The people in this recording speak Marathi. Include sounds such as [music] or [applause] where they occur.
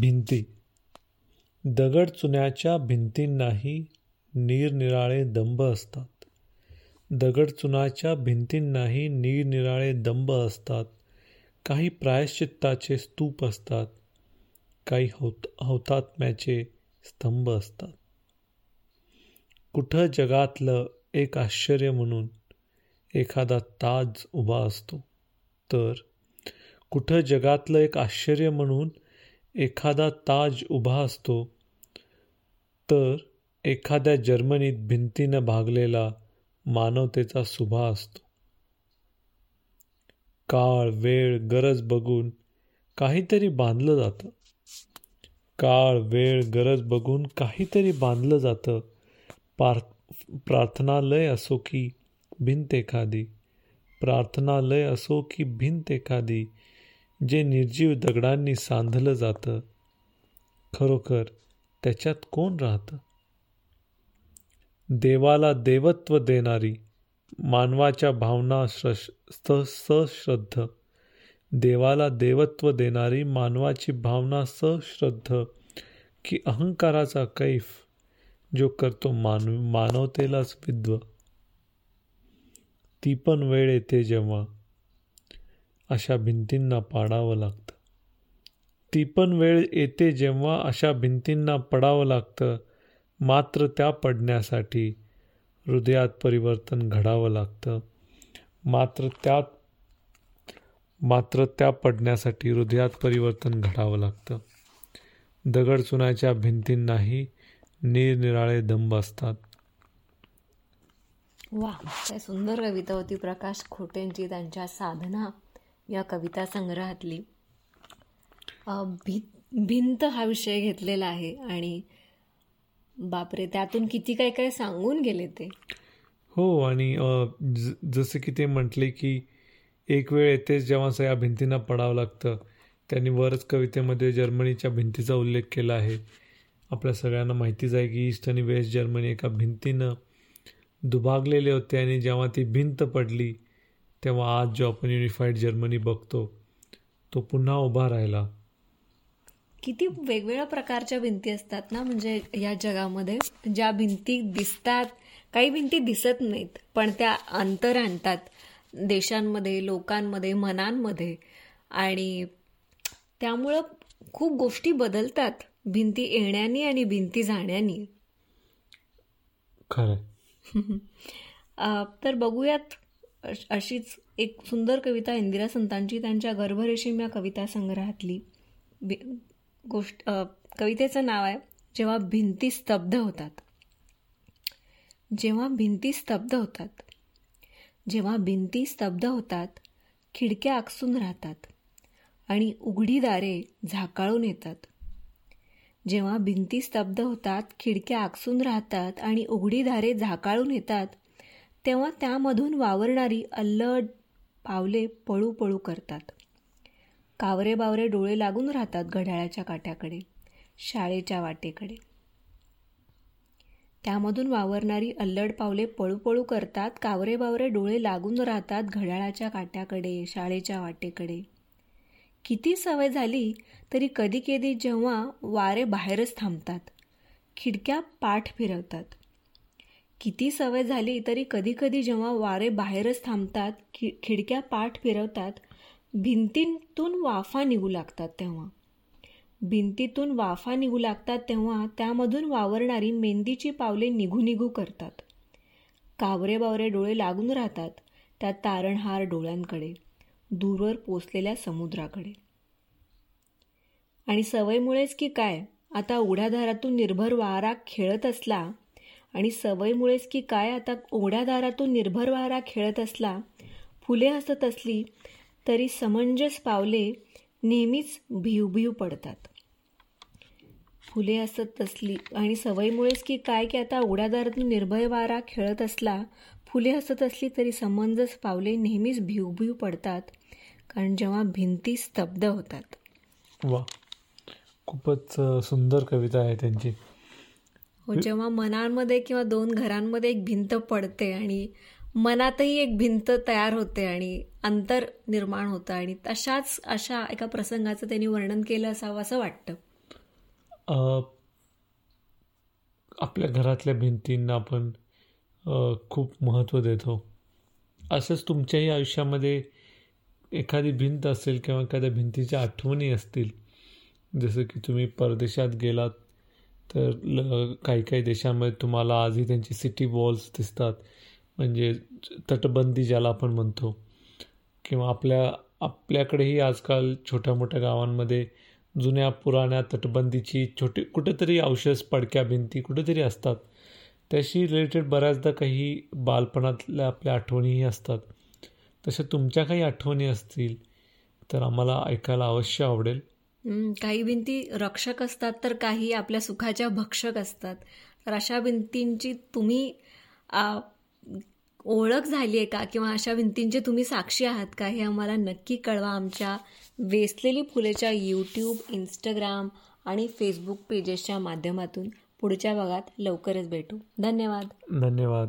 भिंती. दगड चुन्याच्या भिंतींनाही निरनिराळे दंब असतात. दगड चुनाच्या भिंतींनाही निरनिराळे दंब असतात. काही प्रायश्चित्ताचे स्तूप असतात. काही हौत हौतात्म्याचे स्तंभ असतात. कुठं जगातलं एक आश्चर्य म्हणून एखादा ताज उभा असतो. तर कुठं जगातलं एक आश्चर्य म्हणून एखादा ताज उभा असतो तर एखाद्या जर्मनीत भिंतीनं भागलेला मानवतेचा सुभा असतो. काळ वेळ गरज बघून काहीतरी बांधलं जातं. काळ वेळ गरज बघून काहीतरी बांधलं जातं. पार प्रार्थनालय असो की भिंत एखादी प्रार्थनालय असो की भिंत एखादी जे निर्जीव दगडांनी सांधलं जातं खरोखर त्याच्यात कोण राहतं? देवाला देवत्व देणारी मानवाच्या भावना सश्रद्ध. देवाला देवत्व देणारी मानवाची भावना सश्रद्ध की अहंकाराचा कैफ जो करतो मानव मानवतेलाच विद्व. ती पण वेळ येते जेव्हा अशा भिंतींना पाडावं लागतं. ती पण वेळ येते जेव्हा अशा भिंतींना पडावं लागतं मात्र त्या पडण्यासाठी हृदयात परिवर्तन घडावं लागतं. मात्र त्यात मात्र त्या पडण्यासाठी हृदयात परिवर्तन घडावं लागतं. दगड चुनाच्या भिंतींनाही निरनिराळे दंब असतात. वा काय सुंदर कविता होती प्रकाश खोटेंची त्यांच्या साधना. या कविता संग्रहातली भी भिंत हा विषय घेतलेला आहे आणि बापरे त्यातून किती काय काय सांगून गेले ते? हो आणि जसं की ते म्हटले की एक वेळ येतेच जेव्हा या भिंतींना पडावं लागतं. त्यांनी वरच कवितेमध्ये जर्मनीच्या भिंतीचा उल्लेख केला आहे. आपल्या सगळ्यांना माहितीच आहे की ईस्ट आणि वेस्ट जर्मनी एका भिंतीनं दुभागलेले होते आणि जेव्हा ती भिंत पडली तेव्हा आज जो आपण युनिफाईड जर्मनी बघतो तो पुन्हा उभा राहिला. किती वेगवेगळ्या प्रकारच्या भिंती असतात ना म्हणजे या जगामध्ये. ज्या भिंती दिसतात काही भिंती दिसत नाहीत पण त्या अंतर आणतात देशांमध्ये लोकांमध्ये मनांमध्ये. आणि त्यामुळं खूप गोष्टी बदलतात भिंती येण्यानी आणि भिंती जाण्यानी. खरं [laughs] तर बघूयात अशीच एक सुंदर कविता इंदिरा संतांची त्यांच्या गर्भरेशीम या कविता संग्रहातली. गोष्ट कवितेचं नाव आहे जेव्हा भिंती स्तब्ध होतात. जेव्हा भिंती स्तब्ध होतात जेव्हा भिंती स्तब्ध होतात खिडक्या आकसून राहतात आणि उघडी दारे झाकाळून येतात. जेव्हा भिंती स्तब्ध होतात खिडक्या आकसून राहतात आणि उघडी धारे झाकाळून येतात तेव्हा त्यामधून वावरणारी अल्लड पावले पळू पळू करतात. कावरे बावरे डोळे लागून राहतात घड्याळाच्या काट्याकडे शाळेच्या वाटेकडे. त्यामधून वावरणारी अल्लड पावले पळू पळू करतात कावरे बावरे डोळे लागून राहतात घड्याळाच्या काट्याकडे शाळेच्या वाटेकडे. किती सवय झाली तरी कधी कधी जेव्हा वारे बाहेरच थांबतात खिडक्या पाठ फिरवतात. किती सवय झाली तरी कधी कधी जेव्हा वारे बाहेरच थांबतात खि खिडक्या पाठ फिरवतात भिंतीतून वाफा निघू लागतात तेव्हा. भिंतीतून वाफा निघू लागतात तेव्हा त्यामधून वावरणारी मेंदीची पावले निघू निघू करतात. कावरे बावरे डोळे लागून राहतात त्या तारणहार डोळ्यांकडे दूरवर पोचलेल्या समुद्राकडे. आणि सवयीमुळेच की काय आता उघड्या दारातून निर्भर वारा खेळत असला आणि सवयीमुळेच की काय आता ओढ्या दारातून निर्भर वारा खेळत असला फुले हसत असली तरी समंजस पावले नेहमीच भिवभिव पडतात. फुले असत असली आणि सवयीमुळेच की काय की आता ओढ्यादारातून निर्भय वारा खेळत असला फुले हसत असली तरी समंजस पावले नेहमीच भिवभिव पडतात कारण जेव्हा भिंती स्तब्ध होतात. वा खूपच सुंदर कविता आहे त्यांची. हो जेव्हा मनांमध्ये किंवा दोन घरांमध्ये एक भिंत पडते आणि मनातही एक भिंत तयार होते आणि अंतर निर्माण होतं आणि तशाच अशा एका प्रसंगाचं त्यांनी वर्णन केलं असावं असं वाटतं. आपल्या घरातल्या भिंतींना आपण खूप महत्त्व देतो. असंच तुमच्याही आयुष्यामध्ये एखादी भिंत असेल किंवा एखाद्या भिंतीच्या आठवणी असतील जसं की तुम्ही परदेशात गेलात तर ल काही काही देशांमध्ये तुम्हाला आजही त्यांची सिटी वॉल्स दिसतात. म्हणजे तटबंदी ज्याला आपण म्हणतो. किंवा आपल्या आपल्याकडेही आजकाल छोट्या मोठ्या गावांमध्ये जुन्या पुराण्या तटबंदीची छोटी कुठेतरी औषध पडक्या भिंती कुठेतरी असतात. त्याशी रिलेटेड बऱ्याचदा काही बालपणातल्या आपल्या आठवणीही असतात. तशा तुमच्या काही आठवणी असतील तर आम्हाला ऐकायला अवश्य आवडेल. काही भिंती रक्षक असतात तर काही आपल्या सुखाच्या भक्षक असतात. तर अशा भिंतींची तुम्ही ओळख झाली आहे का? किंवा अशा भिंतींची तुम्ही साक्षी आहात का? हे आम्हाला नक्की कळवा आमच्या वेसलेली फुलेच्या यूट्यूब इंस्टाग्राम आणि फेसबुक पेजेसच्या माध्यमातून. पुढच्या भागात लवकरच भेटू. धन्यवाद. धन्यवाद.